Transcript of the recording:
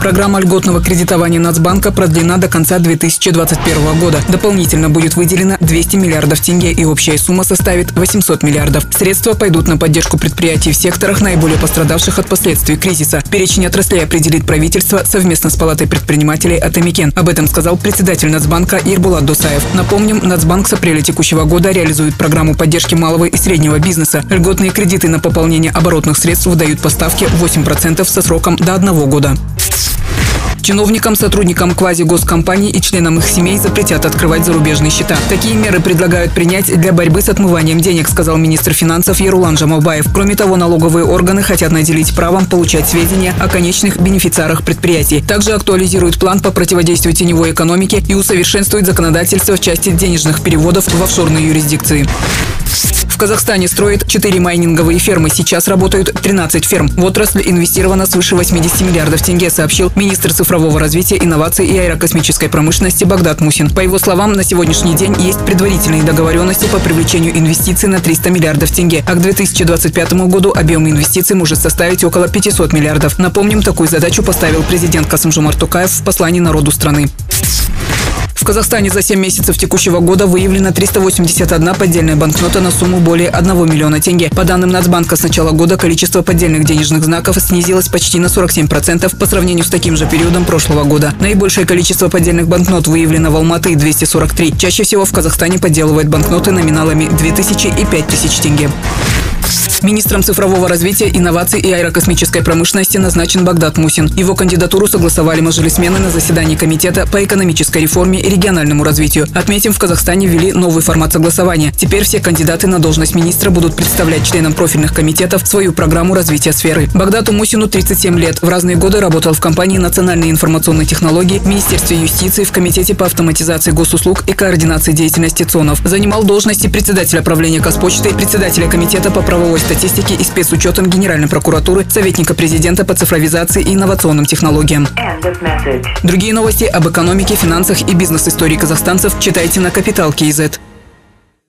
Программа льготного кредитования Нацбанка продлена до конца 2021 года. Дополнительно будет выделено 200 миллиардов тенге и общая сумма составит 800 миллиардов. Средства пойдут на поддержку предприятий в секторах, наиболее пострадавших от последствий кризиса. Перечень отраслей определит правительство совместно с Палатой предпринимателей Атамикен. Об этом сказал председатель Нацбанка Ирбулат Досаев. Напомним, Нацбанк с апреля текущего года реализует программу поддержки малого и среднего бизнеса. Льготные кредиты на пополнение оборотных средств выдают по ставке 8% со сроком до одного года. Чиновникам, сотрудникам квази-госкомпаний и членам их семей запретят открывать зарубежные счета. Такие меры предлагают принять для борьбы с отмыванием денег, сказал министр финансов Ярулан Жамалбаев. Кроме того, налоговые органы хотят наделить правом получать сведения о конечных бенефициарах предприятий. Также актуализируют план по противодействию теневой экономике и усовершенствуют законодательство в части денежных переводов в офшорные юрисдикции. В Казахстане строят 4 майнинговые фермы. Сейчас работают 13 ферм. В отрасль инвестировано свыше 80 миллиардов тенге, сообщил министр цифрового развития, инноваций и аэрокосмической промышленности Багдад Мусин. По его словам, на сегодняшний день есть предварительные договоренности по привлечению инвестиций на 300 миллиардов тенге, а к 2025 году объем инвестиций может составить около 500 миллиардов. Напомним, такую задачу поставил президент Касымжумар Тукаев в послании народу страны. Казахстане за 7 месяцев текущего года выявлено 381 поддельная банкнота на сумму более 1 миллиона тенге. По данным Нацбанка, с начала года количество поддельных денежных знаков снизилось почти на 47% по сравнению с таким же периодом прошлого года. Наибольшее количество поддельных банкнот выявлено в Алматы – 243. Чаще всего в Казахстане подделывают банкноты номиналами 2000 и 5000 тенге. Министром цифрового развития, инноваций и аэрокосмической промышленности назначен Багдад Мусин. Его кандидатуру согласовали мажилисмены на заседании Комитета по экономической реформе и региональному развитию. Отметим, в Казахстане ввели новый формат согласования. Теперь все кандидаты на должность министра будут представлять членам профильных комитетов свою программу развития сферы. Багдаду Мусину 37 лет. В разные годы работал в компании национальной информационной технологии, Министерстве юстиции, в Комитете по автоматизации госуслуг и координации деятельности ЦОНов. Занимал должности председателя правления Казпочты, председателя Комитета по правовой статистики и спецучетом Генеральной прокуратуры, советника президента по цифровизации и инновационным технологиям. Другие новости об экономике, финансах и бизнес-истории казахстанцев читайте на Капитал Киезет.